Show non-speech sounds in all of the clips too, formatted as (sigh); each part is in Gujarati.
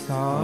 Shine.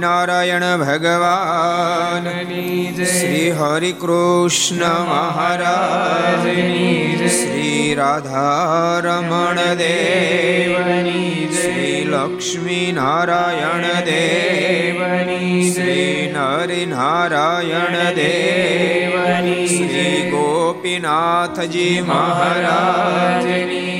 સ્વામિનારાયણ ભગવાન શ્રી હરિ કૃષ્ણ મહારાજ શ્રી રાધારમણ દેવ શ્રી લક્ષ્મીનારાયણ દેવની શ્રી નરિનારાયણ દેવની શ્રી ગોપીનાથજી મહારાજની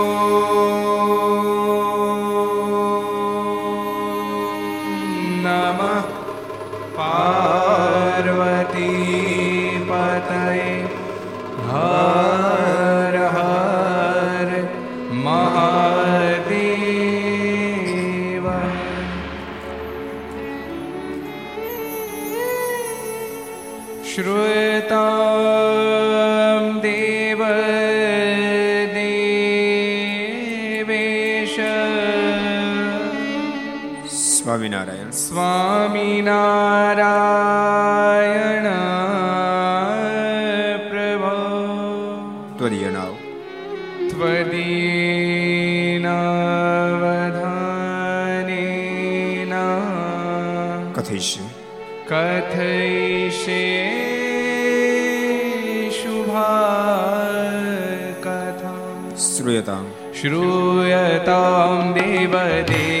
સ્વામિનારાયણ પ્રભો. ત્વદીયનાવ ત્વદીનાવધાનેન કથયિષ્ય કથયિષ્ય શુભા કથા શ્રૂયતામ. શ્રૂયતામ દેવદેવેશ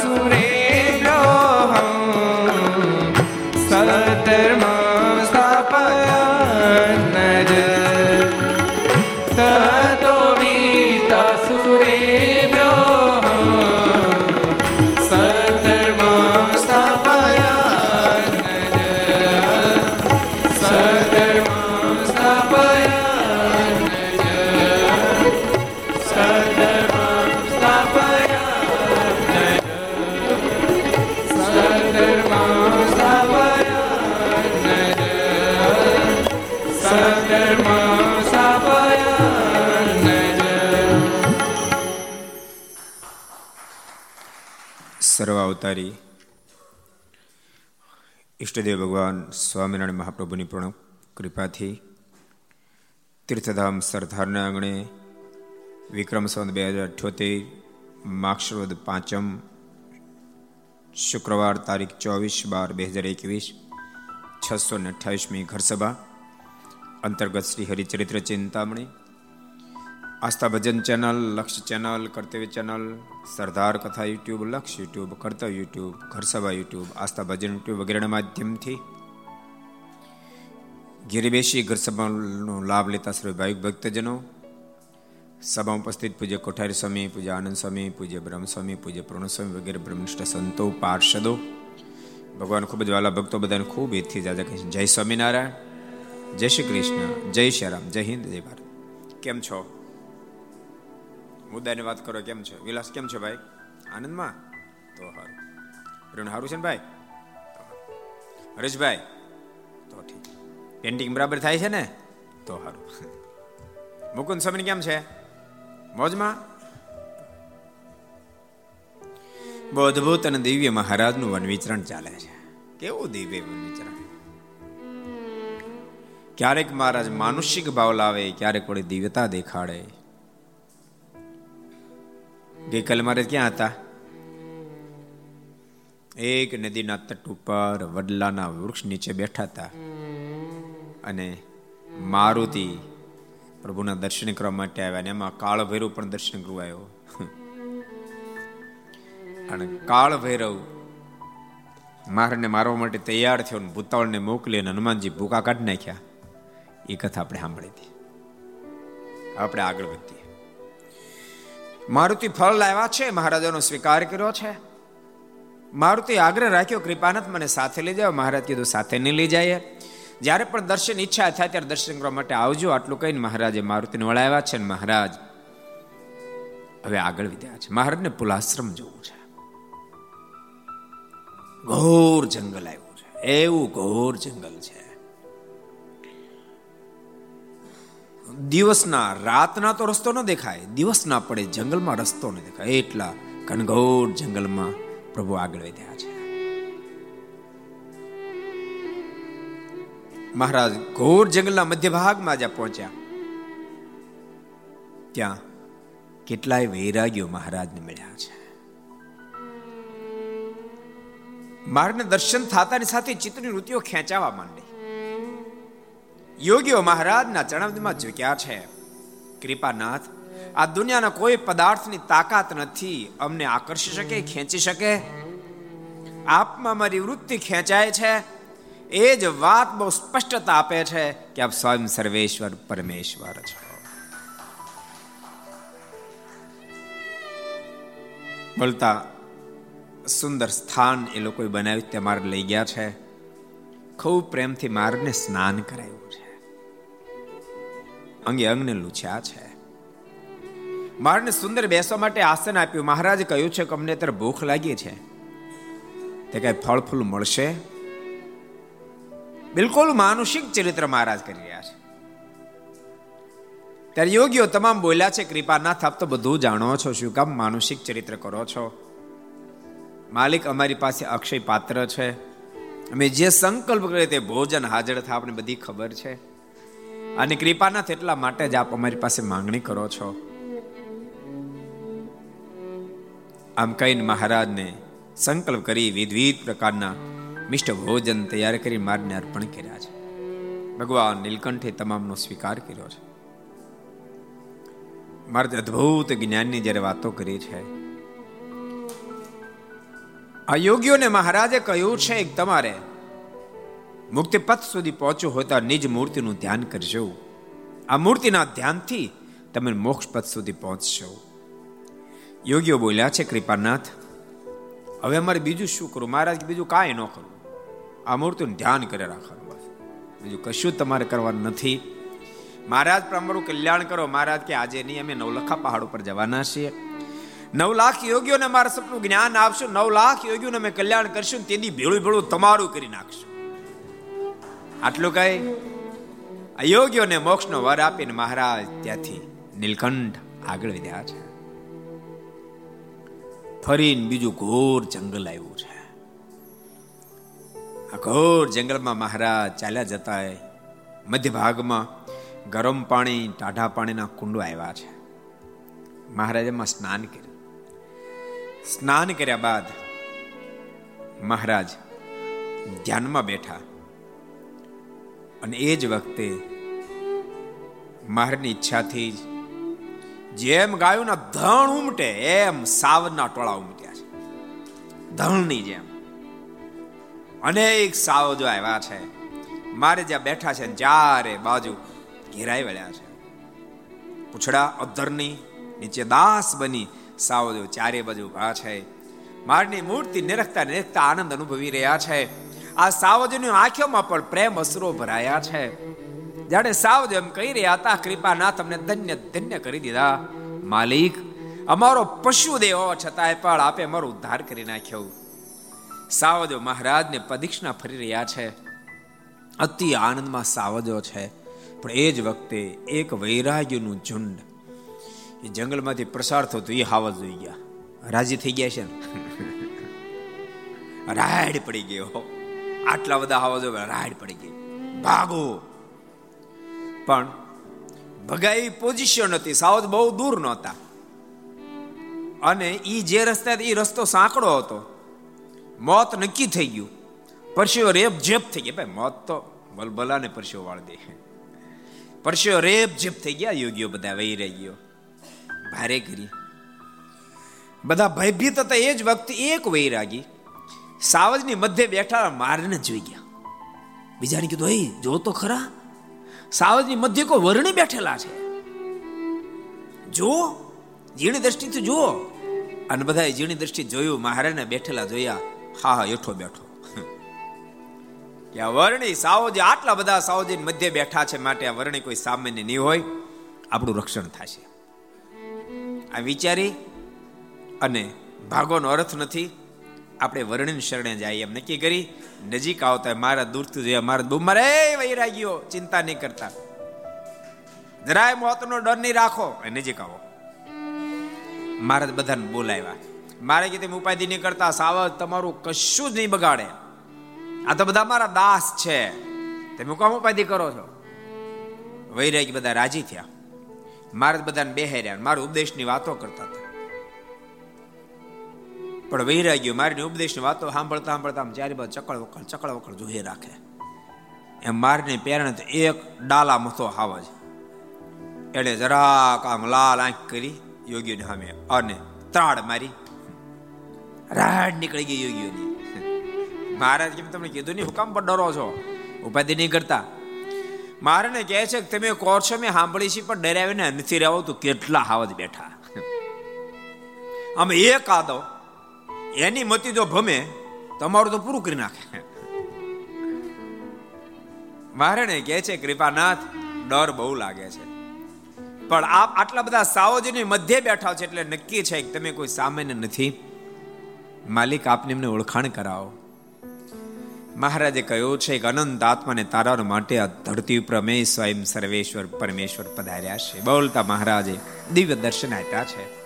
So. સર્વ અવતારી ઈષ્ટદેવ ભગવાન સ્વામિનારાયણ મહાપ્રભુની પૂર્ણ કૃપાથી તીર્થધામ સરદારના આંગણે વિક્રમ સંવત બે હજાર અઠ્યોતેર માક્ષરવદ પાંચમ શુક્રવાર તારીખ ચોવીસ બાર બે હજાર એકવીસ છસો ને અઠ્યાવીસમી ઘરસભા અંતર્ગત Shri Haricharitra Chintamani Aastha Bhajan channel Laksh channel Kartavya channel Sardar Katha YouTube, Laksh YouTube Kartavya YouTube, Gharsabha YouTube, Aastha Bhajan YouTube વગેરેના માધ્યમથી ઘેરે બેસી ઘરસભાનો લાભ લેતા સર્વે ભાવિક ભક્તજનો. સભામાં ઉપસ્થિત પૂજ્ય કોઠારી સ્વામી, પૂજ્ય આનંદ સ્વામી, પૂજ્ય બ્રહ્મ સ્વામી પૂજ્ય પૂર્ણ સ્વામી વગેરે બ્રહ્મનિષ્ઠ સંતો, પાર્ષદો. ભગવાન ખૂબ જ વાલા ભક્તો, બધાને ખૂબ એથી જાજા કહે જય સ્વામિનારાયણ, જય શ્રી કૃષ્ણ, જય શ્રી રામ, જય હિન્દ, જય ભારત. કેમ છો? મુદ્દાની વાત કરો, કેમ છો? વિલાસ, કેમ છે ભાઈ? આનંદમાં? તો સારું પ્રેમ સારું છે ને ભાઈ? હરેશભાઈ? તો ઠીક. પેન્ટિંગ બરાબર થાય છે ને? તો સારું મુકુંદ સ્વામી કેમ છે? મોજમાં? બહુ અને દિવ્ય મહારાજનું વન વિચરણ ચાલે છે. કેવું દિવ્ય વન વિચરણ ક્યારેક મહારાજ માનુષિક ભાવ લાવે, ક્યારેક વળી દિવ્યતા દેખાડે. ગઈકાલે મારે ક્યાં હતા? એક નદીના તટ ઉપર વડલાના વૃક્ષ નીચે બેઠા હતા. અને મારુતિ પ્રભુના દર્શન કરવા માટે આવ્યા અને એમાં કાળ ભૈરવ પણ દર્શન કરવા આવ્યો. અને કાળ ભૈરવ મારને મારવા માટે તૈયાર થયો અને ભૂતાવળને મોકલી અને હનુમાનજી ભૂકા કાઢી નાખ્યા. એ કથા આપણે સાંભળી હતી. આપણે આગળ વધીએ. મારુતિ ફળ લાવ્યા છે, મહારાજાનો સ્વીકાર કર્યો છે. મારુતિ આગ્રહ રાખ્યો, કૃપાનાથ, મને સાથે લઈ જાઓ. મહારાજ કીધું, સાથે નહીં લઈ જાય જ્યારે પણ દર્શન ઈચ્છા થાય, ત્યારે દર્શન કરવા માટે આવજો. આટલું કહીને મહારાજે મારુતિને વળાવ્યા છે મહારાજ હવે આગળ વિદ્યા છે. મહારાજને પુલાશ્રમ જોવું છે. ઘોર જંગલ આવ્યું છે. એવું ઘોર જંગલ છે. દિવસના રાતના તો રસ્તો ન દેખાય, દિવસના પડે જંગલમાં રસ્તો ન દેખાય. એટલા ઘનઘોર જંગલમાં પ્રભુ આગળ વધ્યા છે. મહારાજ, ઘોર જંગલના મધ્ય ભાગમાં જ્યાં પહોંચ્યા. ત્યાં કેટલાય વૈરાગ્યો મહારાજને મળ્યા છે. માર્ગને દર્શન થતાની સાથે ચિત્રની વૃત્તિઓ ખેંચાવા માંડી. યોગીઓ મહારાજના ચરણમાં ઝૂક્યા છે. કૃપાનાથ, આ દુનિયાના કોઈ પદાર્થની તાકાત નથી, અમને આકર્ષી શકે, ખેંચી શકે? આપમાં મારી વૃત્તિ ખેંચાય છે. એ જ વાત બહુ સ્પષ્ટતા આપે છે કે આપ સ્વયં સર્વેશ્વર, પરમેશ્વર છો. બોલતા, સુંદર સ્થાન એ લોકોએ બનાવ્યું, તે માર્ગ લઈ ગયા છે. ખૂબ પ્રેમથી માર્ગને સ્નાન કરાયું છે. અંગે અંગને લૂછ્યા છે. મારને સુંદર બેસવા માટે આસન આપ્યું. મહારાજે કહ્યું છે કે અમને અત્યારે ભૂખ લાગી છે. તે કઈ ફળ ફૂલ મળશે? બિલકુલ માનુષિક ચરિત્ર મહારાજ કરી રહ્યા છે. ત્યારે યોગીઓ તમામ બોલ્યા છે, કૃપાનાથ, આપ તો બધું જાણો છો. શું કામ માનુષિક ચરિત્ર કરો છો? માલિક અમારી પાસે અક્ષય પાત્ર છે. અમે જે સંકલ્પ કરીએ તે ભોજન હાજર થાય આપણે બધી ખબર છે. અને કૃપાનાથ એટલા માટે જ આપ અમારી પાસે માંગણી કરો છો. આમ કહીને મહારાજને સંકલ્પ કરી વિવિધ પ્રકારના મિષ્ટ ભોજન તૈયાર કરી મારને અર્પણ કર્યા છે. ભગવાન નીલકંઠે તમામનો સ્વીકાર કર્યો છે. મારે અદ્ભુત જ્ઞાનની જ્યારે વાતો કરી છે, આ યોગીઓને મહારાજે કહ્યું છે તમારે મુક્તિ પથ સુધી પહોંચ્યો તો નિજ મૂર્તિનું ધ્યાન કરજો. આ મૂર્તિના ધ્યાનથી તમે મોક્ષ પથ સુધી પહોંચશો. યોગીઓ બોલ્યા છે, કૃપાનાથ, હવે અમારે બીજું શું કરું મહારાજ બીજું કાંઈ ન કરવું. આ મૂર્તિનું ધ્યાન કરે રાખવાનું બસ. બીજું કશું તમારે કરવાનું નથી. મહારાજ અમારું કલ્યાણ કરો. મહારાજ કે આજે નહીં, અમે નવલખા પહાડ ઉપર જવાના છીએ. નવ લાખ યોગીઓને મારા સપનું જ્ઞાન આપશું. નવ લાખ યોગીઓને અમે કલ્યાણ કરશું તેની ભેળું ભેળું તમારું કરી નાખશું. આટલું કઈ અયોગ્યોને મોક્ષનો વર આપીને મહારાજ ત્યાંથી નીલકંઠ આગળ વધ્યા છે. ફરીને બીજું ઘોર જંગલ આવ્યું છે. આ ઘોર જંગલમાં મહારાજ ચાલ્યા જતા મધ્ય ભાગમાં ગરમ પાણી, ટાઢા પાણીના કુંડો આવ્યા છે. મહારાજ એમાં સ્નાન કર્યું. સ્નાન કર્યા બાદ મહારાજ ધ્યાનમાં બેઠા અને એ જ વખતે મહારની ઈચ્છાથી જ જેમ ગાયોના ધણ ઉમટે, એમ સાવના ટોળા ઉમટ્યા છે. ધણની જેમ. અનેક સાવ જો આવ્યા છે. મારે જ્યાં બેઠા છે ચારે બાજુ ઘેરાઈ વળ્યા છે. પૂછડા અધરની નીચે દાસ બની સાવજો ચારે બાજુ ઊભા છે. મારની મૂર્તિ નિરખતા નિરખતા આનંદ અનુભવી રહ્યા છે. આ સાવજની આંખોમાં પણ પ્રેમ અસરો ભરાયા છે. જાણે સાવજ એમ કહી રહ્યા હતા કૃપા ના તમને ધન્ય ધન્ય કરી દીધા. માલિક, અમારો પશુ દેહ હોવા છતાંય પણ આપે અમારો ઉદ્ધાર કરી નાખ્યો. સાવજો મહારાજને પ્રદિક્ષણા ફરી રહ્યા છે. અતિ આનંદમાં સાવજો છે. પણ એ જ વખતે એક વૈરાગ્યનું ઝુંડ. એ જંગલમાંથી પ્રસાર થતો એ હાવજ જોઈ ગયા. રાજી થઈ ગયા છે ને? (laughs) રાડ પડી ગયો. આટલા બધા આવાજો રાડ પડી ગઈ ભાગો. પણ ભગાઈ પોઝિશન હતી. સાવધ બહુ દૂર નહોતા. અને એ જે રસ્તે એ રસ્તો સાંકડો હતો, મોત નક્કી થઈ ગયું. પરસ્યો રેપ જેપ થઈ ગયા. ભાઈ, મોત તો બલબલાને પરસ્યો વાળ દે. પરસ્યો રેપ જેપ થઈ ગયા. યોગીઓ બધા વહી રહી ગયો. ભારે કરી. બધા ભયભીત હતા. એ જ વખતે એક વૈરાગી સાવજની મધ્ય બેઠા મારને જોઈ ગયા. બીજાને કીધું, હે, જો તો ખરા. સાવજની મધ્ય કોઈ વર્ણી બેઠેલા છે. જો ઝીણી દ્રષ્ટિથી જુઓ. અને બધા ઝીણી દ્રષ્ટિ જોયું, મહારાજને બેઠેલા જોયા, હા હા એઠો બેઠો. આ વર્ણી સાવજી, આટલા બધા સાવજી મધ્ય બેઠા છે માટે આ વર્ણી કોઈ સામાન્ય નહીં હોય, આપણું રક્ષણ થશે. આ વિચારી અને ભાગોનો અર્થ નથી આપણે વર્ણિન શરણે જાય એમ નક્કી કરી. નજીક આવતા મારા દૂરથી જોયા, મારા બહુ મારે વૈરાગ્યો, ચિંતા નહીં કરતા. જરાય મોતનો ડર નહીં રાખો. નજીક આવો. મારે બધાને બોલાવ્યા. મારે કે તમે ઉપાધિ નહીં કરતા સાવજ તમારું કશું જ નહીં બગાડે. આ તો બધા મારા દાસ છે. તમે કોમ ઉપાધિ કરો છો? વૈરાગી બધા રાજી થયા. મારા બધાને બેહેર્યા મારા ઉપદેશની વાતો કરતા હતા. પણ વૈરાગ્યો મારીની ઉપદેશની વાતો સાંભળતા સાંભળતા ચારે બાજુ ચકળ વકળ ચકળ વકળ જોઈ રાખે. એમ મારને પેરણે એક ડાલા મથો હાવજ એટલે જરાક આમ લાલ આંખ કરી યોગીને સામે અને ત્રાડ મારી. રાડ નીકળી ગઈ યોગીઓની. મહારાજ કેમ તમને કીધું નહીં હુકામ પર ડરો છો? ઉપાધિ નહીં કરતા. મારને કહે છે કે તમે કહો છો, મેં સાંભળી છે, પણ ડરાવીને નથી રહેવો તો કેટલા હાવજ બેઠા. આમ એક આદો એની મતિ જો ભમે, તમારું તો પૂરું કરી નાખે. મહારાણે કહે છે, કૃપાનાથ, ડર બહુ લાગે છે. પણ આપ આટલા બધા સાવજની મધ્ય બેઠા છે એટલે નક્કી છે કે તમે કોઈ સામાન્ય નથી. માલિક આપને એમને ઓળખાણ કરાવો. મહારાજે કહ્યું છે કે અનંત આત્માને તારા માટે આ ધરતી ઉપર અમે સ્વયં સર્વેશ્વર પરમેશ્વર પધાર્યા છે. બોલતા મહારાજે દિવ્ય દર્શન આપ્યા છે.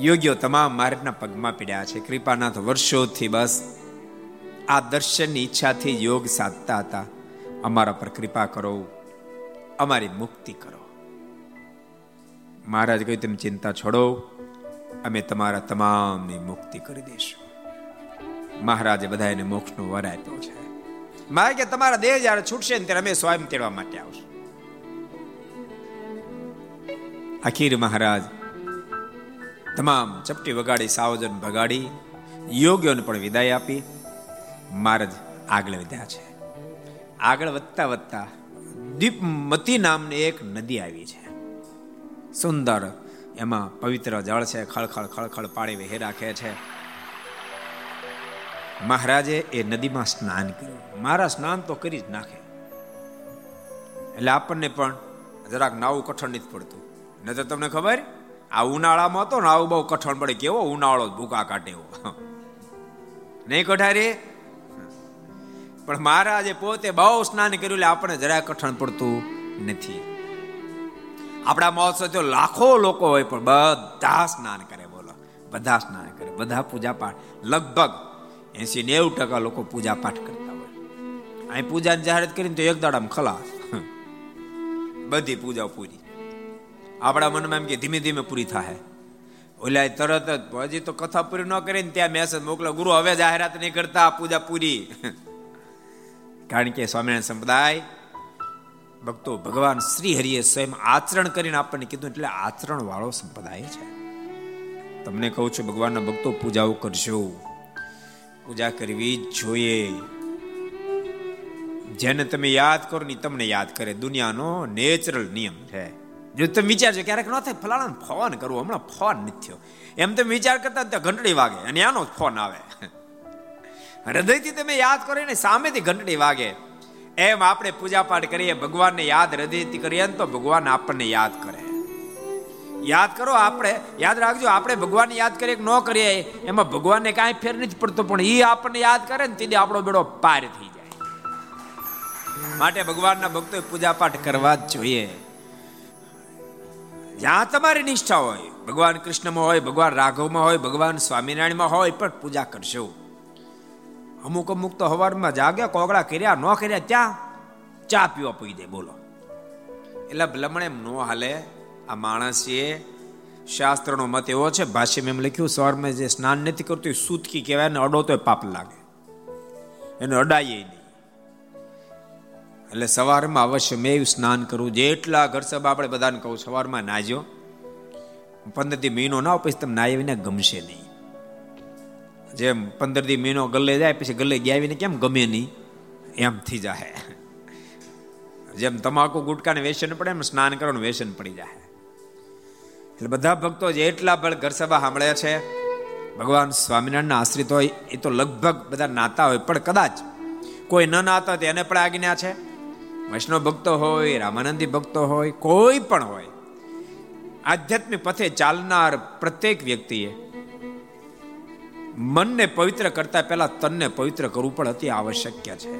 યોગ્યો તમામ માર્ગના પગમાં પીડ્યા છે. કૃપાનાથ વર્ષોથી બસ આ દર્શનની ઈચ્છાથી યોગ સાધતા હતા. અમારા પર કૃપા કરો. અમારી મુક્તિ કરો. મહારાજ કહ્યું, તમે ચિંતા છોડો. અમે તમારા તમામની મુક્તિ કરી દઈશું. મહારાજે બધાને મોક્ષનો વર આપ્યો છે. મારે કે તમારા દેહ જ્યારે છૂટશે ને ત્યારે અમે સ્વયં તેડવા માટે આવશું. આખીર મહારાજ તમામ ચપટી વગાડી સાવજન ભગાડી, યોગ્યોને પણ વિદાય આપી. મહારાજ આગળ વધ્યા છે. આગળ વધતા વધતા દીપમતી નામની એક નદી આવી છે. સુંદર એમાં પવિત્ર જળ છે, ખળખળ ખળખળ પાણી વહી રાખે છે. મહારાજે એ નદીમાં સ્નાન કર્યું. મારા સ્નાન તો કરી જ નાખે. એટલે આપણને પણ જરાક નાવું કઠણ નથી પડતું. નજર તમને ખબર? આ ઉનાળામાં તો ને આવું બહુ કઠણ પડે, કેવો ઉનાળો ભૂકા કાઢે એવો. નહીં કઠારી? પણ મહારાજે પોતે બહુ સ્નાન કર્યું એટલે આપણને જરાય કઠણ પડતું નથી. આપણા મહોત્સવ તો લાખો લોકો હોય, પણ બધા સ્નાન કરે, બોલો. બધા સ્નાન કરે, બધા પૂજા પાઠ લગભગ એસી નેવું ટકા લોકો પૂજા પાઠ કરતા હોય. અહીં પૂજાની જાહેરાત કરીને તો એક દાડામાં ખલાસ. બધી પૂજા પૂરી. આપણા મનમાં એમ કે ધીમે ધીમે પૂરી થાય ઓલા તરત જ હજી તો કથા પૂરી ન કરીને ત્યાં મેસેજ મોકલો, ગુરુ, હવે જાહેરાત નહીં કરતા, પૂજા પૂરી. કારણ કે સ્વામિનારાયણ સંપ્રદાય, ભક્તો ભગવાન શ્રી હરિએ સ્વયં આચરણ કરીને આપણને કીધું, એટલે આચરણ વાળો સંપ્રદાય છે. તમને કહું છું, ભગવાનના ભક્તો પૂજાઓ કરશો પૂજા કરવી જ જોઈએ. જેને તમે યાદ કરો ને તમને યાદ કરે. દુનિયાનો નેચરલ નિયમ છે. જો તમે વિચારજો, ક્યારેક ન થાય ફલાણા ફોન કરવો હમણાં ફોન નથી થયો. એમ તમે વિચાર કરતા ત્યાં ઘંટડી વાગે, અને આનો ફોન આવે. હૃદયથી તમે યાદ કરો ને સામેથી ઘંટડી વાગે. એમ આપણે પૂજા પાઠ કરીએ, ભગવાનને યાદ હૃદયથી કરીએ ને તો ભગવાન આપણને યાદ કરે. યાદ કરો આપણે, યાદ રાખજો, આપણે ભગવાનને યાદ કરીએ કે ન કરીએ, એમાં ભગવાનને કાંઈ ફેર નથી પડતો, પણ એ આપણને યાદ કરે ને તેથી આપણો બેડો પાર થઈ જાય. માટે ભગવાનના ભક્તોએ પૂજા પાઠ કરવા જ જોઈએ. જ્યાં તમારી નિષ્ઠા હોય, ભગવાન કૃષ્ણમાં હોય, ભગવાન રાઘવમાં હોય, ભગવાન સ્વામિનારાયણમાં હોય, પણ પૂજા કરશો. અમુક અમુક તો હવારમાં જાગ્યા, કોગળા કર્યા, ન કર્યા, ત્યાં ચા પીવા પી દે, બોલો. એટલે ભલમણ એમ ન હાલે, આ માણસે શાસ્ત્રનો મત એવો છે, ભાષ્યમાં એમ લખ્યું, સવારમાં જે સ્નાન નથી કરતું, એ સૂતકી કહેવાય ને અડો તો પાપ લાગે. એને અડાય નહીં. એટલે સવારમાં અવશ્ય મેં સ્નાન કરવું જેટલા ઘર સભા આપણે બધાને કહું, સવારમાં નાજો પંદર દી મહિનો ના પછી તમને નાહીને ગમશે નહીં. જેમ પંદર દી મહિનો ગલ્લે જાય, પછી ગલ્લે ગયા કેમ ગમે નહીં? એમ થઈ જાય જેમ તમાકુ ગુટકાને વેસન પડે, એમ સ્નાન કરવાનું વેસન પડી જાય એટલે બધા ભક્તો જેટલા પણ ઘર સભા સાંભળ્યા છે, ભગવાન સ્વામિનારાયણના આશ્રિત હોય, એ તો લગભગ બધા નાતા હોય, પણ કદાચ કોઈ ન નાતા હોય એને પણ આજ્ઞા છે. વૈષ્ણવ ભક્તો હોય, રામાનંદી ભક્તો હોય, કોઈ પણ હોય, આધ્યાત્મિક પથે ચાલનાર પ્રત્યેક વ્યક્તિએ મનને પવિત્ર કરતા પહેલા તનને પવિત્ર કરવું પણ અતિ આવશ્યક છે.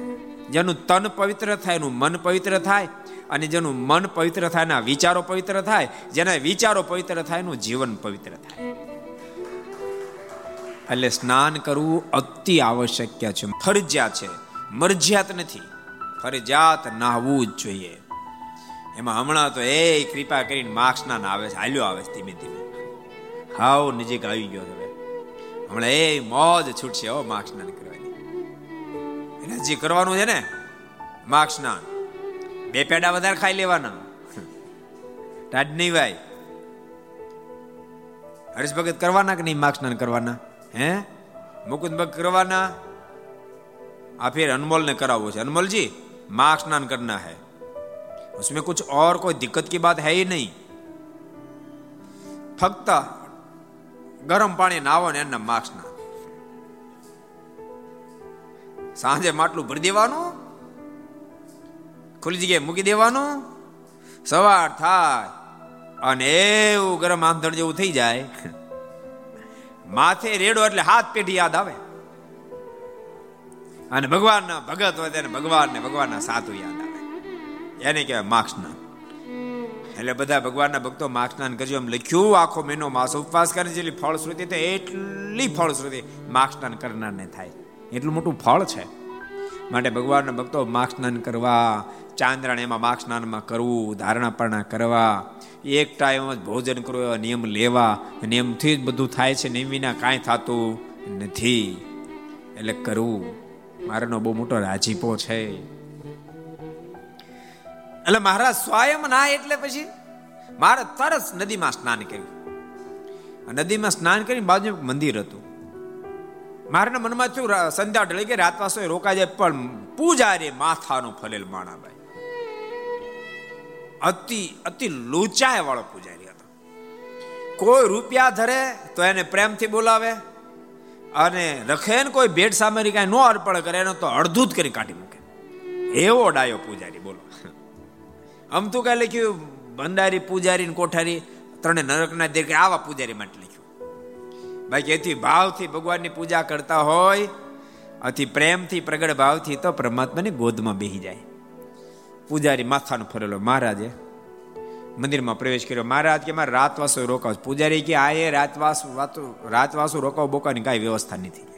જેનું તન પવિત્ર થાય, એનું મન પવિત્ર થાય, અને જેનું મન પવિત્ર થાય, એના વિચારો પવિત્ર થાય, જેના વિચારો પવિત્ર થાય, એનું જીવન પવિત્ર થાય. એટલે સ્નાન કરવું અતિ આવશ્યક છે. ફરજિયાત છે. મરજિયાત નથી. ફરજિયાત નાહવું જ જોઈએ. એમાં હમણાં તો એ કૃપા કરીને માર્ક્સના નાવે છે, હાલ્યો આવે છે ધીમે ધીમે. હાવ નજીક આવી ગયો હવે. હમણાં એ મોજ છૂટશે હો માર્ક્સના કરવાની. એટલે હજી કરવાનું છે ને? માર્ક્સના બે પેડા વધારે ખાઈ લેવાના. ટાઢ નહીં ભાઈ. હરીશ ભગત કરવાના કે નહીં માર્ક સ્નાન કરવાના? હે? મુકુદ ભગત કરવાના? આ ફેર અનમોલને કરાવવું છે. અનમોલજી? मार्क स्नान करना है उसमें कुछ और कोई दिक्कत की बात है ही नहीं ફક્ત ગરમ પાણી નાવો ને એના માર્ક્સ ના સાંજે માટલું ભરી દેવાનું ખુલ્લી જગ્યાએ મૂકી દેવાનું સવાર થાય અને એવું ગરમ આંધણ જેવું થઈ જાય માથે રેડો એટલે હાથ પેઢી યાદ આવે અને ભગવાનના ભગત હોય તેને ભગવાનને ભગવાનના સાધુ યાદ આવે. એને કહેવાય માક્ષના એટલે બધા ભગવાનના ભક્તો માર્ક્સનાન કરજો એમ લખ્યું, આખો મહિનો માસ ઉપવાસ કરે જેટલી ફળશ્રુતિ તો એટલી ફળશ્રુતિ માર્ક્સનાન કરનારને થાય. એટલું મોટું ફળ છે. માટે ભગવાનના ભક્તો માક્ષનાન કરવા, ચાંદ્રાણ એમાં માક્ષનાનમાં કરવું ધારણાપરણા કરવા, એક ટાઈમ જ ભોજન કરવું, એવા નિયમ લેવા નિયમથી જ બધું થાય છે નિયમ વિના કાંઈ થતું નથી. એટલે કરવું. મારાનો બહુ મોટો રાજીપો છે. એટલે મહારાજ સ્વયં ના એટલે પછી મારે તરસ નદીમાં સ્નાન કર્યું. નદીમાં સ્નાન કરીને બાજુ મંદિર હતું. મારા મનમાં થયું સંધ્યા ઢળી કે રાતવાસો રોકાઈ જાય, પણ પૂજારી માથાનો ફલેલ માણાભાઈ અતિ અતિ લોચાય વાળો પૂજારી હતો. કોઈ રૂપિયા ધરે તો એને પ્રેમથી બોલાવે અને રખે ને કોઈ ભેટ સામરી કાંઈ નો અર્પણ કરે, એનો તો અડધું જ કરી કાઢી મૂકે. એવો ડાયો પૂજારી, બોલો. આમ તો કાંઈ લખ્યું, ભંડારી, પૂજારી કોઠારી, ત્રણે નરકના દેર કે આવા પૂજારી માટે લખ્યું. બાકી એથી ભાવથી ભગવાનની પૂજા કરતા હોય અતિ પ્રેમથી, પ્રગટ ભાવથી તો પરમાત્માની ગોદમાં બેહી જાય. પૂજારી માથાનો ફરેલો, મહારાજે મંદિરમાં પ્રવેશ કર્યો. મહારાજ કે મારે રાતવાસો રોકાવ. પૂજારી કે આ એ રાતવાસ રાતવાસો રોકાવ બોકાની કાંઈ વ્યવસ્થા નથી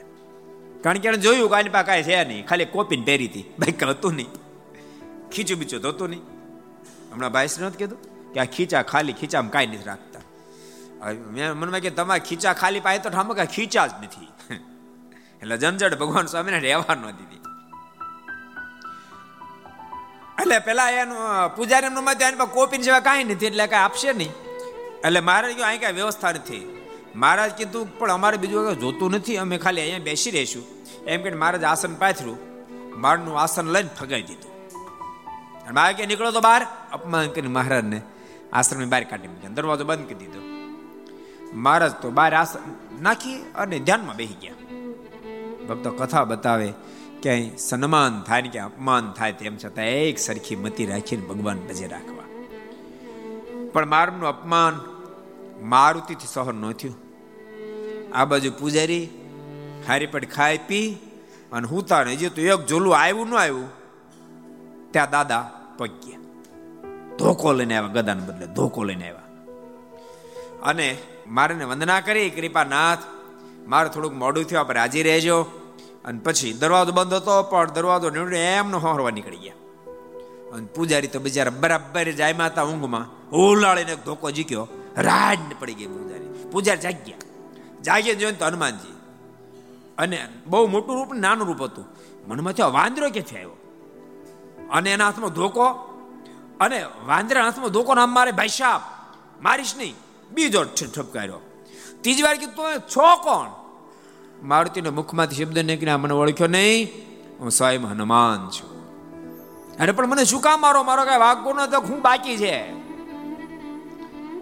કારણ કે જોયું કાંઈ પાસે કાંઈ છે નહીં. ખાલી કોપીને પહેરી હતી. બાઈક હતું નહીં. ખીચું બીચું ધોતું નહીં. હમણાં ભાઈ નથી કીધું કે આ ખીચા ખાલી ખીચામાં કાંઈ નથી રાખતા. મેં મનમાં કે તમારે ખીચા ખાલી પાય તો ઠામો કે ખીચા જ નથી. (laughs) એટલે જનજટ ભગવાન સ્વામીને રહેવા ન દીધી. એટલે પેલા એનું પૂજારી એમનું મત એની કોપી જેવા કાંઈ નથી, એટલે કાંઈ આપશે નહીં. એટલે મહારાજ કહ્યું અહીં કાંઈ વ્યવસ્થા નથી. મહારાજ કીધું, પણ અમારે બીજું જોતું નથી, અમે ખાલી અહીંયા બેસી રહીશું. એમ કે મહારાજ આસન પાથર્યું. મારનું આસન લઈને ફગાવી દીધું. મારે કે નીકળો તો બહાર અપમાન કરીને મહારાજને આશ્રમની બહાર કાઢી મૂક્યા દરવાજો બંધ કરી દીધો. મહારાજ તો બહાર આસન નાખી અને ધ્યાનમાં બેસી ગયા. ભક્તો કથા બતાવે ક્યાંય સન્માન થાય ને ક્યાંય અપમાન થાય તેમ છતાં એક સરખી મતી રાખીને ભગવાન ભજે રાખવા. પણ મારનું અપમાન મારુતિથી સહન ન થયું. આ બાજુ પૂજારી હારીપટ ખાઈ પી અને હુતા ને હજી તો એક જોલું આવ્યું ન આવ્યું, ત્યાં દાદા પગ્યા ધોકો લઈને આવ્યા, ગદાને બદલે ધોકો લઈને આવ્યા. અને મારે વંદના કરી, કૃપાનાથ, મારે થોડુંક મોડું થયું, આપણે રાજી રહેજો. અને પછી દરવાજો બંધ હતો, પણ દરવાજો નીવડે એમનો હોરવા નીકળી ગયા. અને પૂજારી તો બિચારા બરાબર જાયમાં હતા ઊંઘમાં. ઓલાળીને ધોકો જીક્યો રાડ પડી ગઈ પૂજારી. પૂજારી જાગ્યા. જાગ્યા જોઈને તો હનુમાનજી. અને બહુ મોટું રૂપ નાનું રૂપ હતું. મનમાં થયો વાંદરો ક્યાંથી આવ્યો? અને એના હાથમાં ધોકો, અને વાંદરા હાથમાં ધોકો નામ મારે, ભાઈ સાપ મારીશ નહીં. બીજો ઠપકાર્યો ત્રીજી વાર કીધું છો કોણ? મારુતિના મુખમાંથી શબ્દ નીકળ્યા, મને ઓળખ્યો નહીં. હું સ્વયં હનુમાન છું. અરે, પણ મને શું કામ મારો? મારો કઈ ન તો હું બાકી છે?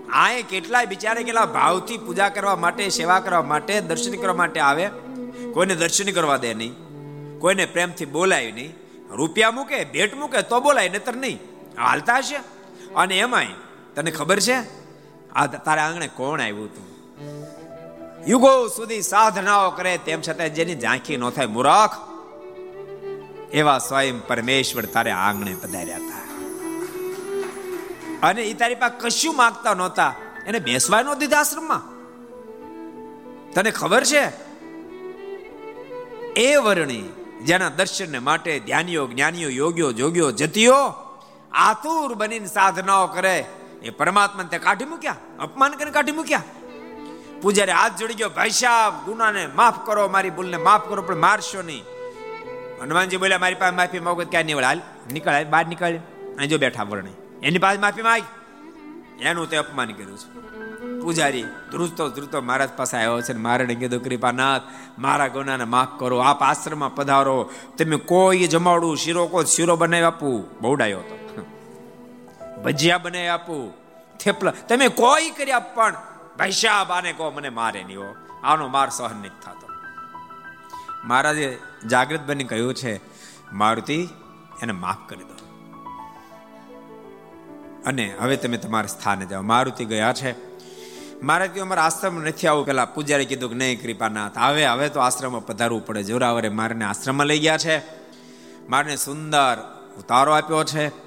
આ કેટલાય બિચારે કેટલા ભાવથી પૂજા કરવા માટે, સેવા કરવા માટે, દર્શન કરવા માટે આવે. કોઈને દર્શન કરવા દે નહીં. કોઈને પ્રેમથી બોલાય નહીં. રૂપિયા મૂકે, ભેટ મૂકે, તો બોલાય નતર નહીં. હાલતા હશે? અને એમાંય, તને ખબર છે? આ તારા આંગણે કોણ આવ્યું હતું? યુગો સુધી સાધનાઓ કરે તેમ છતાં જેની ઝાંખી ન થાય, મૂરખ, એવા સ્વયં પરમેશ્વર તારે આંગણે પધાર્યા હતા. અને એ તારી પાસે કશું માગતા નહોતા. એને બેસવા નો દીધા આશ્રમમાં. તને ખબર છે? એ વર્ણી જેના દર્શન માટે ધ્યાનીઓ, જ્ઞાનીઓ યોગ્યો જોગ્યો જતીઓ આતુર બનીને સાધનાઓ કરે, એ પરમાત્મા તે કાઢી મૂક્યા, અપમાન કરીને કાઢી મૂક્યા. પૂજારી, હાથ જોડી ગયો. ભાઈ સાહેબ, ગુનાને માફ કરો, મારી ભૂલને માફ કરો, પણ મારશો નહીં. હનુમાનજી બોલ્યા, મારી પાસે માફી માગો ક્યાં નીવડ? હાલ નીકળ બહાર નીકળ. અહીં જો બેઠા વર્ણી. એની પાસે માફી માંગ. એનું તે અપમાન કર્યું છે. પૂજારી, ધ્રુજતો ધ્રુજતો મહારાજ પાસે આવ્યો છે મારે કીધું, કૃપાનાથ, મારા ગુનાને માફ કરો, આપ આશ્રમમાં પધારો. તમે કોઈ જમાડું શીરો કો શીરો બનાવી આપું. બહુડાયો હતો. ભજીયા બનાવી આપું. થેપલા. તમે કોઈ કરી આપ પણ ભાઈ સાહેબ આને કહો, મને મારે નહીં હો. આનો માર સહન નથી થતો. મહારાજે જાગૃત બની કહ્યું છે, મારુતિ, એને માફ કરી દો. અને હવે તમે તમારા સ્થાને જાઓ. મારુતિ ગયા છે. મારે કહ્યું અમારા આશ્રમ નથી આવું. પેલા પૂજારી કીધું કે, નહીં, કૃપાનાથ હવે હવે તો આશ્રમમાં પધારવું પડે. જોરાવરે મારને આશ્રમમાં લઈ ગયા છે. મારને સુંદર ઉતારો આપ્યો છે.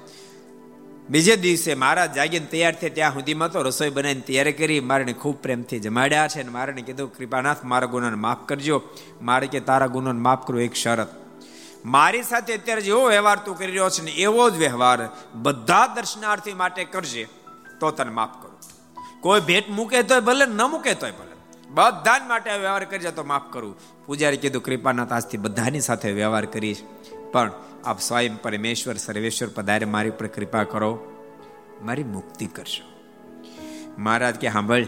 બીજે દિવસે મારા જાગીને તૈયાર થયા, ત્યાં સુધીમાં તો રસોઈ બનાવીને તૈયાર કરી. મારને ખૂબ પ્રેમથી જમાડ્યા છે અને મારને કીધું, કૃપાનાથ, મારા ગુનાને માફ કરજો. મારે કે તારા ગુનાને માફ કરો, એક શરત. મારી સાથે અત્યારે જેવો વ્યવહાર તું કરી રહ્યો છે ને એવો જ વ્યવહાર બધા દર્શનાર્થી માટે કરજે, તો તને માફ કરું. કોઈ ભેટ મૂકે તોય ભલે, ન મૂકે તોય ભલે. બધા માટે વ્યવહાર કરજે તો માફ કરું. પૂજારી કીધું, કૃપાનાથ, આજથી બધાની સાથે વ્યવહાર કરીશ. પણ આપ સ્વયં પરમેશ્વર, સર્વેશ્વર પધારે મારી ઉપર કૃપા કરો, મારી મુક્તિ કરશો. મહારાજ કે સાંભળ,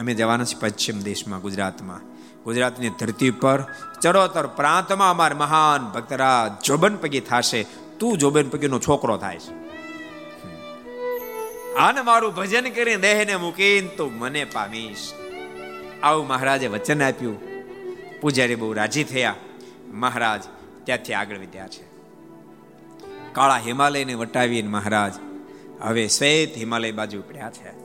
અમે જવાના છીએ પશ્ચિમ દેશમાં, ગુજરાતમાં. ગુજરાતની ધરતી પર ચરોતર પ્રાંતમાં અમાર મહાન ભક્તરાજ જોબન પગી થશે. તું જોબન પગીનો છોકરો થાય છે. આને મારું ભજન કરીને દેહને મૂકીને તું મને પામીશ. આવું મહારાજે વચન આપ્યું. પૂજારી બહુ રાજી થયા. મહારાજ ત્યાંથી આગળ વધ્યા છે. કાળા હિમાલયને વટાવીને મહારાજ હવે શ્વેત હિમાલય બાજુ ઉપડ્યા છે.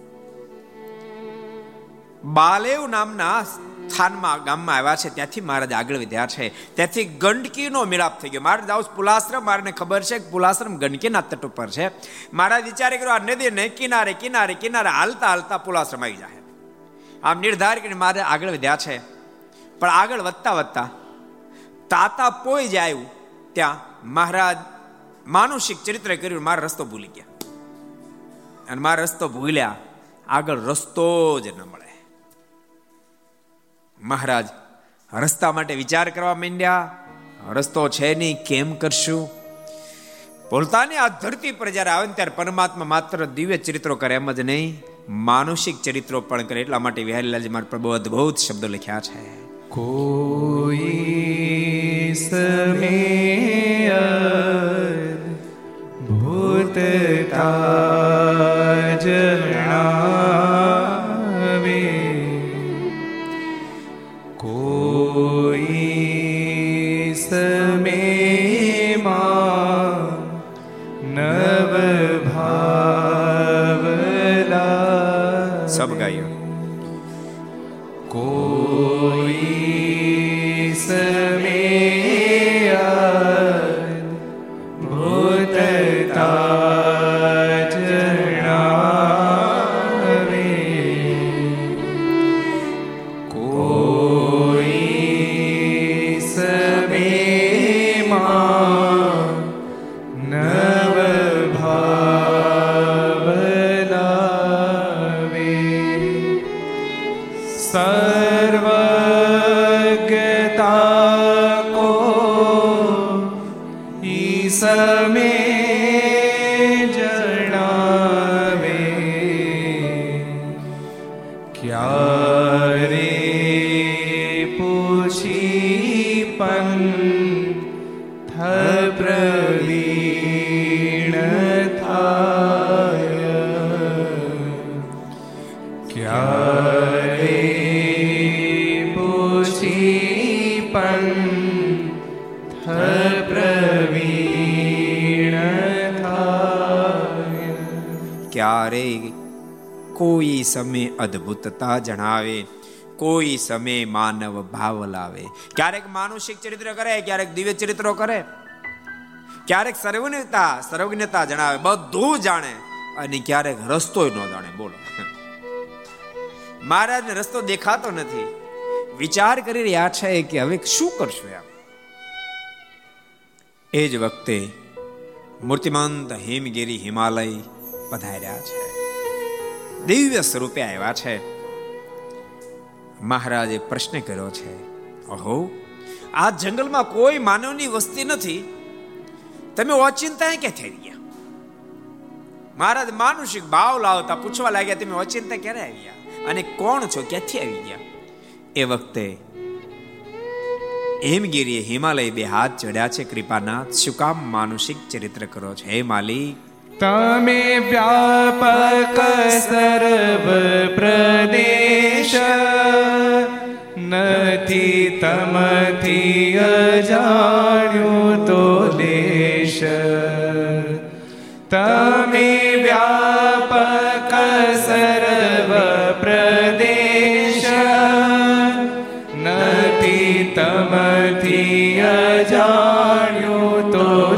બાલેવ નામના સ્થાનમાં, ગામમાં આવ્યા છે. ત્યાંથી મહારાજ આગળ વધ્યા છે. ત્યાંથી ગંડકીનો મિલાપ થઈ ગયો. મહારાજ આવું પુલાશ્રમ. મારે ખબર છે કે પુલાશ્રમ ગંડકીના તટ ઉપર છે. મહારાજ વિચારે કર્યો આ નદીને કિનારે કિનારે કિનારે હાલતા હાલતા પુલાશ્રમ આવી જાય આમ નિર્ધાર કરીને મારે આગળ વધ્યા છે. પણ આગળ વધતા વધતા તાતા પોઈ જ આવ્યું ત્યાં મહારાજ માનુષિક ચરિત્ર કર્યું, મારો રસ્તો ભૂલી ગયા. અને મારો રસ્તો ભૂલ્યા, આગળ રસ્તો જ ન મળે. મહારાજ રસ્તા માટે વિચાર કરવા માંડ્યા, રસ્તો છે નહીં, કેમ કરશું? બોલતાની આ ધરતી પર જ્યારે આવે ત્યારે પરમાત્મા માત્ર દિવ્ય ચરિત્રો કરે એમ જ નહીં, માનુષિક ચરિત્રો પણ કરે. એટલા માટે વિહારીલાલજી મારા પ્રભુ અદભુત શબ્દો લખ્યા છે. કોઈ સમેય ભૂતતા ક્યારે પૂછી ક્યારે કોઈ સમય અદ્ભુતતા જણાવે, કોઈ સમય માનવ ભાવ લાવે. ક્યારેક માનુષિક ચરિત્ર કરે, ક્યારેક દિવ્ય ચરિત્રો કરે. ક્યારેક સર્વજ્ઞતા સર્વજ્ઞતા જણાવે, બધું જાણે અને ક્યારેક રસ્તો ન જાણે. બોલો. મહારાજને રસ્તો દેખાતો નથી. વિચાર કરી રહ્યા છે કે હવે શું કરશું એમ. એ જ વખતે મૂર્તિમંત હિમગીરી હિમાલય પધાર્યા છે. દિવ્ય સ્વરૂપે આવ્યા છે. મહારાજે પ્રશ્ન કર્યો છે અહો આ જંગલમાં કોઈ માનવની વસ્તી નથી? તમે ઓચિંતા કે થઈ ગયા? મહારાજ માનુષિક ભાવ લાવતા પૂછવા લાગ્યા, તમે ઓચિંતા ક્યારે આવ્યા? અને કોણ છો? ક્યાંથી આવી ગયા? એ વખતે હેમગીરીએ હિમાલય બે હાથ ચડ્યા છે, કૃપાનાથ. શું કામ માનુષિક ચરિત્ર કરો છો? હે માલિક તમે વ્યાપક સર્વ પ્રદેશ નથી તમથી અજાણ્યું તો દેશ. તમે અજાણ્યું તો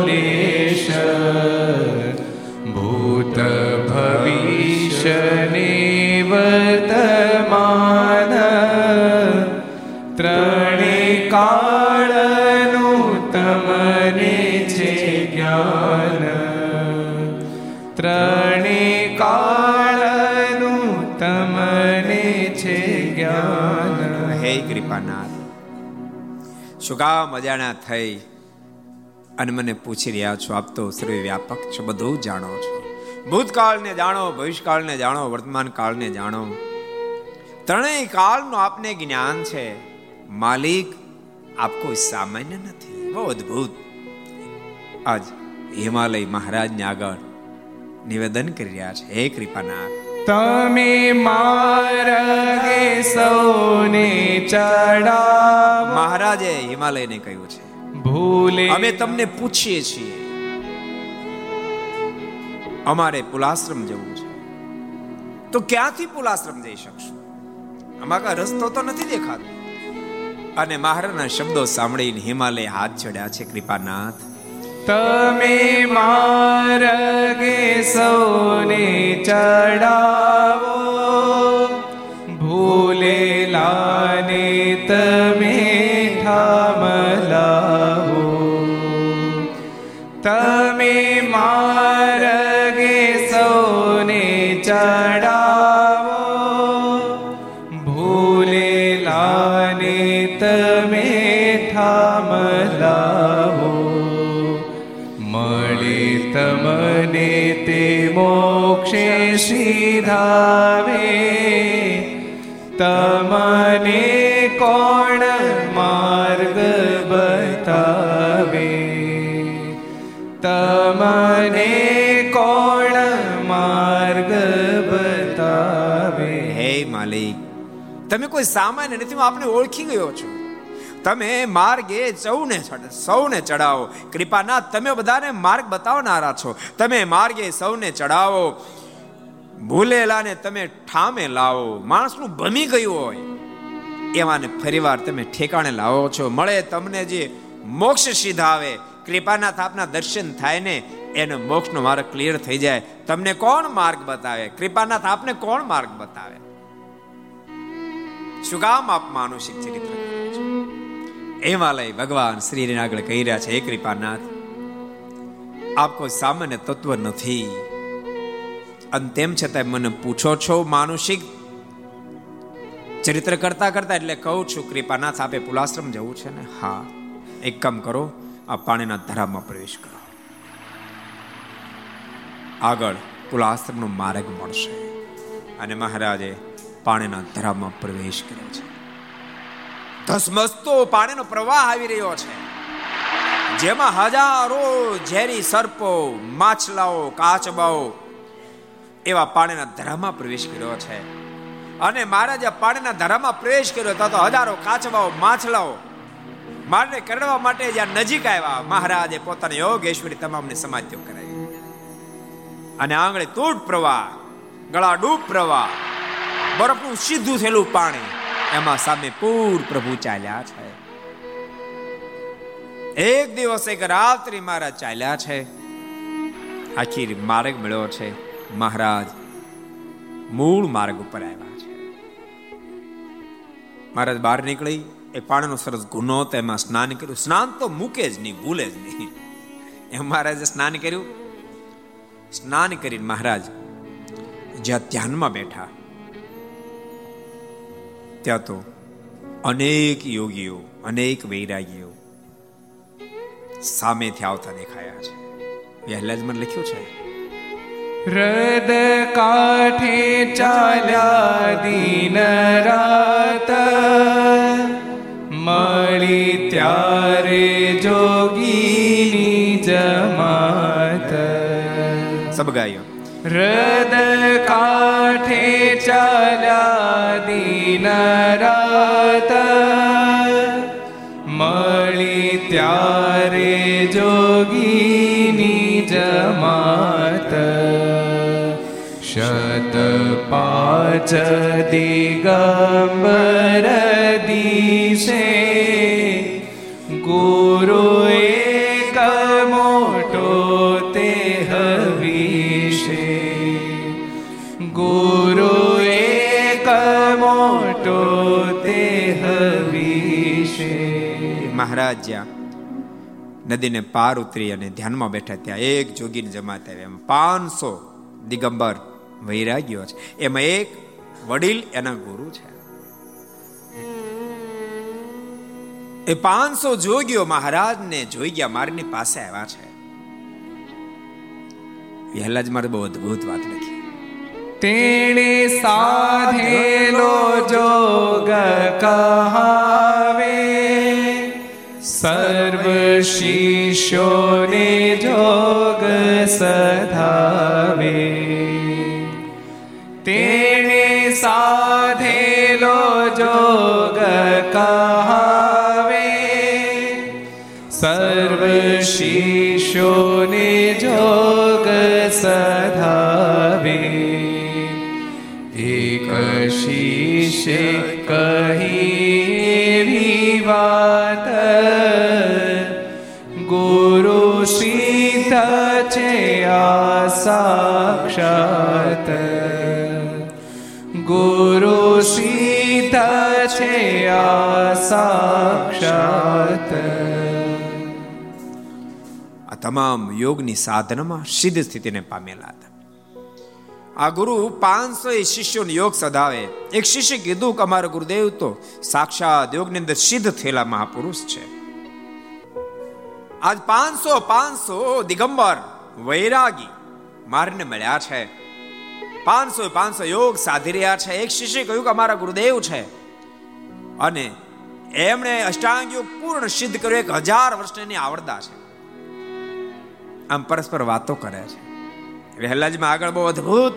શું કામ અજાણ્યા થઈ અને મને પૂછી રહ્યા છો, આપ તો સર્વે વ્યાપક છો, બધું જાણો છો. ભૂતકાળને જાણો, ભવિષ્યકાળને જાણો વર્તમાન કાળને જાણો. ત્રણેય કાળનું આપને જ્ઞાન છે. માલિક આપ કોઈ સામાન્ય નથી. બહુ અદ્ભુત. આજ હિમાલય મહારાજને આગળ નિવેદન કરી રહ્યા છે. હે કૃપાનાથ. તમે મારગે સૌને ચડા મહારાજે હિમાલયને કહ્યું છે. ભૂલે અમે તમને પૂછીએ છીએ અમારે પુલાશ્રમ જવું છે. તો ક્યાંથી પુલાશ્રમ જઈ શકશું? અમારા રસ્તો તો નથી દેખાતો. અને મહારાજના શબ્દો સાંભળીને હિમાલય હાથ ચડ્યા છે કૃપાનાથ. તમે માર્ગે સૌને ચડાવો. ભૂલેલાને તમે ઠામ લાવો. તમે માર્ગે સૌને ચડાવો સીધાવે તમને કોણ માર્ગ બતાવે? તમને કોણ માર્ગ બતાવે? હે માલિક, તમે કોઈ સામાન્ય નથી, હું આપને ઓળખી ગયો છું. તમે માર્ગે સૌને સૌને ચડાવો. કૃપાનાથ, તમે બધાને માર્ગ બતાવનારા છો. તમે માર્ગે સૌને ચડાવો. ભૂલેલાને તમે ઠામે લાવો. માણસનું ભમી ગયું હોય. એવાને ફરીવાર તમે ઠેકાણે લાવો છો. મળે તમને જે મોક્ષ સીધાવે કૃપાનાથ આપના દર્શન થાય ને, એનો મોક્ષનો માર્ગ ક્લિયર થઈ જાય. તમને કોણ માર્ગ બતાવે? કૃપાનાથ આપને કોણ માર્ગ બતાવે? શું કામ આપ માનુષિક ચરિત્ર? હિમાલય ભગવાન શ્રી આગળ કહી રહ્યા છે, હે કૃપાનાથ, આપ કોઈ સામાન્ય તત્વ નથી. અને તેમ છતાં મને પૂછો છો, માનુષિક? ચરિત્ર કરતા કરતા એટલે કહું છું, કૃપાનાથ આપે પુલાશ્રમ જવું છે ને? હા. એક કામ કરો, આ પાણીના ધરામાં પ્રવેશ કરો. આગળ પુલાશ્રમનો માર્ગ મળશે અને મહારાજે પાણીના ધરામાં પ્રવેશ કર્યો છે. ધસમસતો પાણીનો પ્રવાહ આવી રહ્યો છે. જેમાં હજારો ઝેરી સર્પો, માછલાઓ, કાચબાઓ એવા પાણીના ધરામાં પ્રવેશ કર્યો છે. અને મહારાજે પાણીના ધરામાં પ્રવેશ કર્યો તો હજારો કાચબાઓ, માછલાઓ મારને કરડવા માટે જ્યાં નજીક આવ્યા. મહારાજે પોતાની યોગેશ્વરી તમામને સમાધિઓ કરાવી. અને આંગળે તૂટ પ્રવાહ, ગળા ડૂબ પ્રવાહ, બરફનું સીધું થયેલું પાણી એમાં સામે પૂર પ્રભુ ચાલ્યા છે. એક દિવસ એક રાત્રિ મારા ચાલ્યા છે. આખી માર્ગ મળ્યો છે. મહારાજ, મૂળ માર્ગ ઉપર આવ્યા છે. મહારાજ બહાર નીકળી, એ પાણીનો સરસ ગુનો તેમાં સ્નાન કર્યું. સ્નાન તો મૂકે જ નહીં, ભૂલે જ નહીં. એમ મહારાજે સ્નાન કર્યું. સ્નાન કરીને મહારાજ જ્યાં ધ્યાનમાં બેઠા, ત્યાં તો અનેક યોગીઓ, અનેક વૈરાગીઓ સામેથી આવતા દેખાયા છે. પહેલા જ મને લખ્યું છે હૃદ કાઠે ચાલ્યા દીન રાત મળી ત્યારે જોગીની જમાત સબગાયો હૃદ કાઠે ચાલ્યા દીન રાત મળી ત્યારે દિશે ગુરુ એક મોટો તે હવિશે ગુરુ એક મોટો તે હવિશે મહારાજ જ્યાં નદીને પાર ઉતરી અને ધ્યાનમાં બેઠા ત્યાં એક જોગીને જમાત આવ્યા. એમ પાંચસો દિગંબર વૈરાગ્યો છે. એમાં એક વડીલ એના ગુરુ છે. એ પાંચસો જોગીઓ મહારાજને જોઈ ગયા, મારની પાસે આવ્યા છે. વહેલા જ મારે બહુ અદભુત વાત લખી. તેણે સાધેલો જોગ કહાવે, સર્વ શિષ્યોને જોગ સધાવે. સાધેલો જોગ કહાવે સર્વ શિષ્યોને જોગ સધાવે એક શિષ્ય કહી એવી વાત ગુરુ સીતા છે આ સાક્ષાત સાક્ષાત આ તમામ યોગની સાધનામાં સિદ્ધ સ્થિતિને પામેલા હતા. આ ગુરુ પાંચસો શિષ્યોને યોગ સદાવે એક શિષ્ય કીધું કે અમારા ગુરુદેવ તો સાક્ષાત યોગની અંદર સિદ્ધ થયેલા મહાપુરુષ છે. આજ પાંચસો પાંચસો દિગંબર વૈરાગી મારને મળ્યા છે. પાંચસો પાંચસો યોગ સાધી રહ્યા છે. એક શિષ્ય કહ્યું કે અમારા ગુરુદેવ છે. અને એમણે અષ્ટાંગ યોગ પૂર્ણ સિદ્ધ કર્યો. એક હજાર વર્ષની આવડતા છે. આમ પરસ્પર વાતો કરે છે. વહેલાજમાં આગળ બહુ અદ્ભુત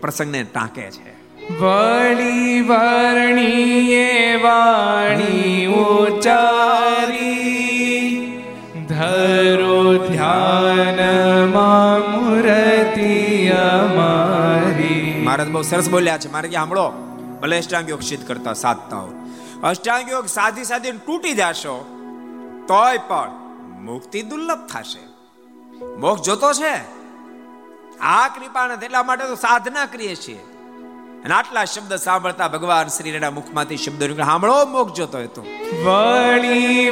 પ્રસંગને ટાંકે છે. વળી વર્ણીએ વાણી ઉચારી ધરો ધ્યાનમાં મૂર્તિ મહારાજ બહુ સરસ બોલ્યા છે. મારે કે સાંભળો, ભલે અષ્ટાંગ યોગ સિદ્ધ કરતા સાધતા હો અષ્ટાંગ યોગ સાધી સાધી તૂટી જશો, તોય પણ મુક્તિ દુર્લભ થશે. મોક્ષ જોતો છે? આ કૃપા એટલા માટે તો સાધના કરીએ છીએ. અને આટલા શબ્દ સાંભળતા ભગવાન શ્રીના મુખમાંથી શબ્દ નીકળે. સાંભળો મોક જોતો હોય તો. વળી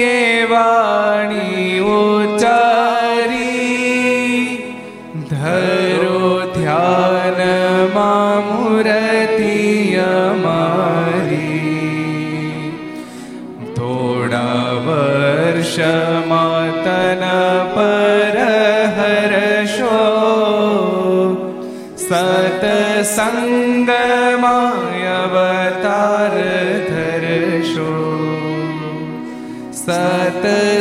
એ વાણી ઉચારી સતસંગમાં અવતાર ધરશો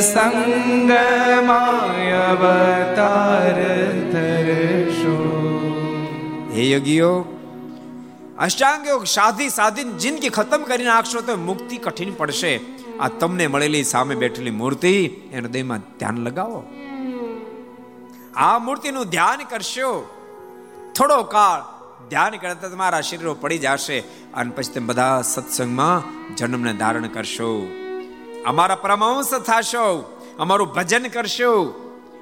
સંગ અવતાર ધરશો હે યોગીઓ અષ્ટાંગ યોગ સાધી સાધીને જિંદગી ખતમ કરી નાખશો તો મુક્તિ કઠિન પડશે આ તમને મળેલી સામે બેઠેલી મૂર્તિ એ હૃદયમાં ધ્યાન લગાવો આ મૂર્તિનું ધ્યાન કરશો થોડો કાળ ધ્યાન કરતા તમારા શરીરો પડી જશે અને પછી તમે બધા સત્સંગમાં જન્મને ધારણ કરશો. અમારા પરમાંશ થશો, અમારું ભજન કરશો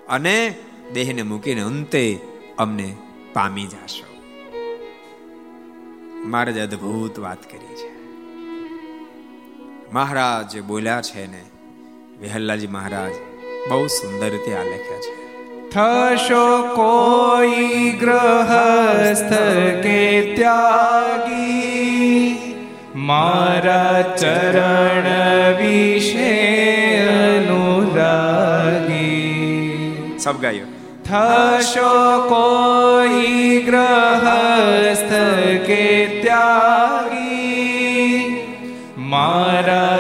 અને દેહને મૂકીને અંતે અમને પામી જશો. મહારાજ અદ્ભુત વાત કરી છે. મહારાજ બોલ્યા છે ને, વિહલ્લાજી મહારાજ, બહુ સુંદર રીતે આ લખ્યા છે. થશો કોઈ ગ્રહસ્થ કે ત્યાગી? મારા ચરણ વિશે અનુરાગી. સબ ગાયો. થશો કોઈ ગ્રહસ્થ કે ત્યાગી? મારા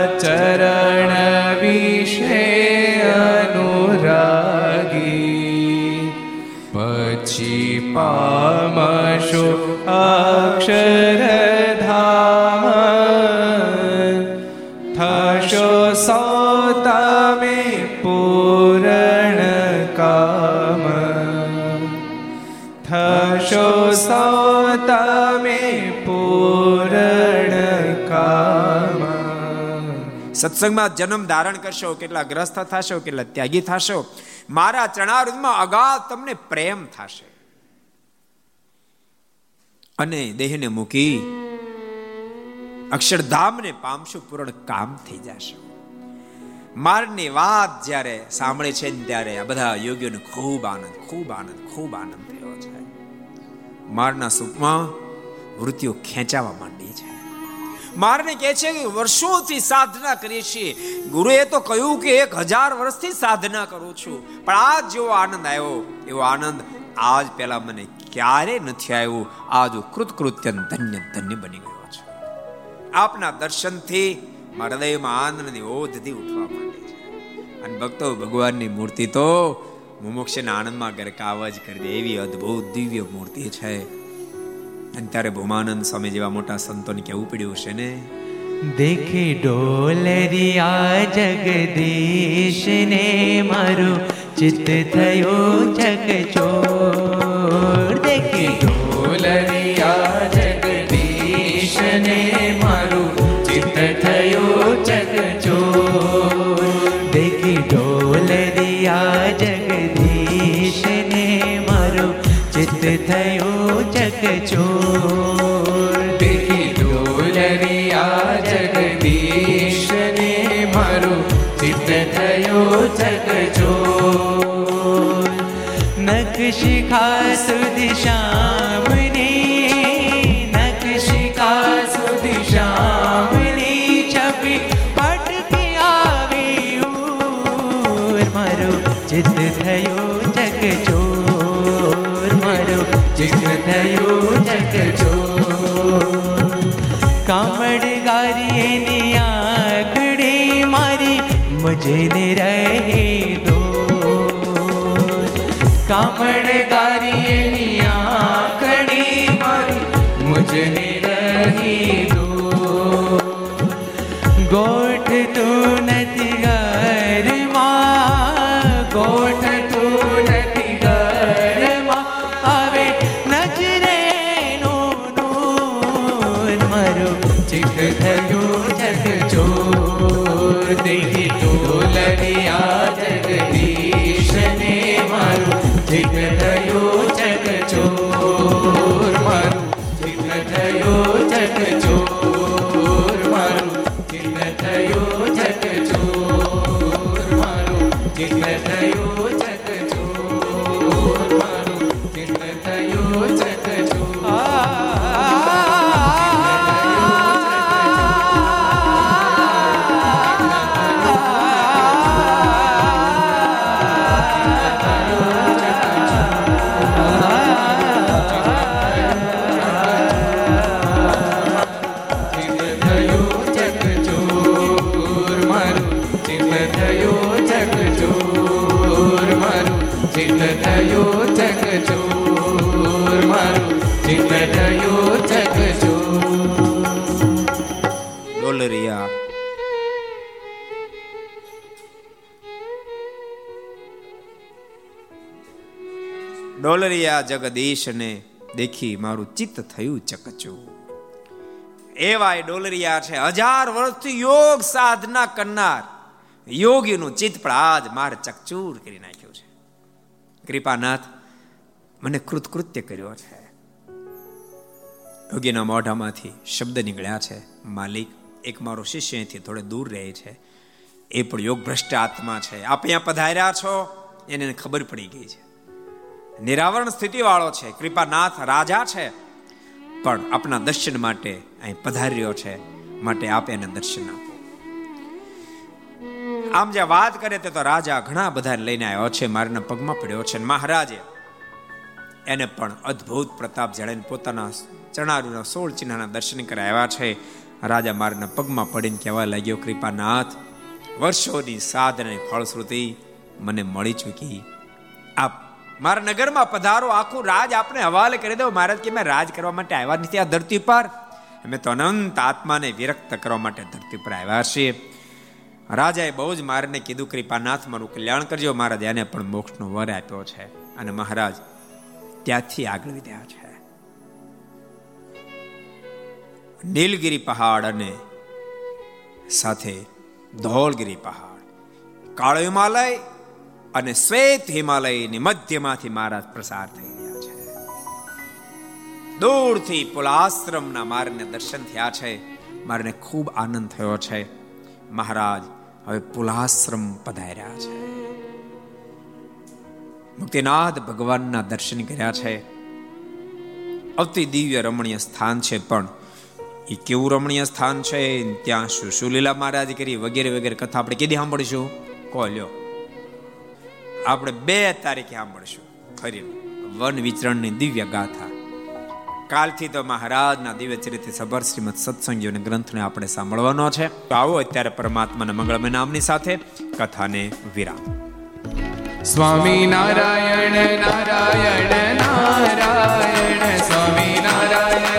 થશો સૌ તમે પૂરણ કામ થશો સૌ તમે પૂરણ કામ સત્સંગમાં જન્મ ધારણ કરશો, કેટલા ગ્રસ્ત થશો, કેટલા ત્યાગી થશો. મારા ચણારૂદમાં અગાધ તમને પ્રેમ થશે. અને દેહને મૂકી અક્ષરધામને પામશું પૂર્ણ કામ થઈ જશે. મારની વાત જ્યારે સાંભળે છે ને ત્યારે આ બધા યોગીઓને ખૂબ આનંદ ખૂબ આનંદ ખૂબ આનંદ થયો છે. મારના સુખમાં વૃત્તિઓ ખેંચાવા માંડી છે. મારને કહે છે કે વર્ષોથી સાધના કરીએ છીએ. ગુરુએ તો કહ્યું કે એક હજાર વર્ષથી સાધના કરું છું. પણ આજ જેવો આનંદ આવ્યો, એવો આનંદ આજ પહેલા મને ક્યારે નથી આવ્યું. આજ કૃતકૃત્ય ધન્ય ધન્ય બની ગયો છું. આપના દર્શનથી મારા હૃદયમાં આનંદની ઓધથી ઉઠવા માંડે છે. અને ભક્તો, ભગવાનની મૂર્તિ તો મુમુક્ષના આનંદમાં ગરકાવ જ કરી દે એવી અદ્ભુત દિવ્ય મૂર્તિ છે. અને ત્યારે ભૂમાનંદ સ્વામી જેવા મોટા સંતોને કેવું પડ્યું છે ને? દેખે ડોલરિયા જગદીશ ને મારું ચિત્ત થયો જગચોર. દેખે ડોલરિયા જગદીશ ને મારું ચિત્ત થયો જગજો દેખે ડોલરિયા જગદીશ ને મારું ચિત્ત થયું જગચોર દેખી ડોલરિયા જગદીશ ને મારું ચિત્ત થયું જગચોર નખશિખા સુધી શ્યામની નખશિખા સુધી શ્યામની છબી પટકી આવ્યું મારું ચિત્ત થયું જગચોર મારું ચિત્ત થયું જગચોર કામડ ગારીએની આંખડી મારી મુજને રહે દો કામડ ગારીએની ડોલરિયા જગદીશને દેખી મારું ચિત્ત થયું ચકચું. એવા એ ડોલરિયા છે. હજાર વર્ષથી યોગ સાધના કરનાર. યોગીનું ચિત્ત પણ આજ મારે ચકચૂર કરી નાખ્યું છે. કૃપાનાથ, મને કૃતકૃત્ય કર્યો છે. યોગીના મોઢામાંથી શબ્દ નીકળ્યા છે. માલિક, એક મારો શિષ્ય અહીંથી થોડે દૂર રહે છે. એ પણ યોગ ભ્રષ્ટ આત્મા છે. આપ અહીંયા પધાર્યા છો? એને ખબર પડી ગઈ છે. નિરાવરણ સ્થિતિ વાળો છે, કૃપાનાથ રાજા છે, પણ આપના દર્શન માટે અહીં પધાર્યો છે, માટે આપ એને દર્શન આપો. આમ જે વાત કરે તે તો રાજા ઘણા બધા લઈને આવ્યો છે, મારના પગમાં પડ્યો છે મહારાજે. એને પણ અદ્ભુત પ્રતાપ જણાવીને પોતાના ચણારૂના સોળ ચિહ્નના દર્શન કરાવ્યા છે. રાજા મારના પગમાં પડીને કહેવા લાગ્યો, કૃપાનાથ, વર્ષોની સાધને ફળશ્રુતિ મને મળી ચૂકી. આપ મારા નગરમાં પધારો, આખું રાજ આપને હવાલે કરી દો મહારાજ કે, મેં રાજ કરવા માટે આવ્યા નથી આ ધરતી પર. અમે તો અનંત આત્માને વિરક્ત કરવા માટે ધરતી પર આવ્યા છીએ. રાજાએ બહુ જ મારને કીધું કૃપાનાથ મારું કલ્યાણ કરજો. મહારાજ એને પણ મોક્ષનો વર આપ્યો છે. અને મહારાજ ત્યાંથી આગળ વધ્યા છે. નીલગિરી પહાડ અને સાથે ધોળગિરી પહાડ. કાળો હિમાલય અને શ્વેત હિમાલયની મધ્યમાંથી મહારાજ પ્રસાર થઈ રહ્યા છે. દૂરથી પુલાશ્રમના મારને દર્શન થયા છે. મારને ખૂબ આનંદ થયો છે. મહારાજ, હવે પુલાશ્રમ પધાર્યા છે. મુક્તિનાથ ભગવાનના દર્શન કર્યા છે. અતિ દિવ્ય રમણીય સ્થાન છે પણ એ કેવું રમણીય સ્થાન છે? ત્યાં શું શું લીલા મહારાજ કરી વગેરે વગેરે કથા આપણે કીધી સાંભળીશું? કો લ્યો આપણે બે તારીખે સાંભળશું. ખરી વન વિચરણની દિવ્ય ગાથા. કાલથી તો મહારાજના દિવ્ય ચરિત્ર સભર શ્રીમદ સત્સંગીઓને ગ્રંથને આપણે સાંભળવાનો છે. તો આવો અત્યારે પરમાત્માના મંગળમય નામની સાથે કથાને વિરામ. સ્વામી નારાયણ નારાયણ નારાયણ, સ્વામી નારાયણ.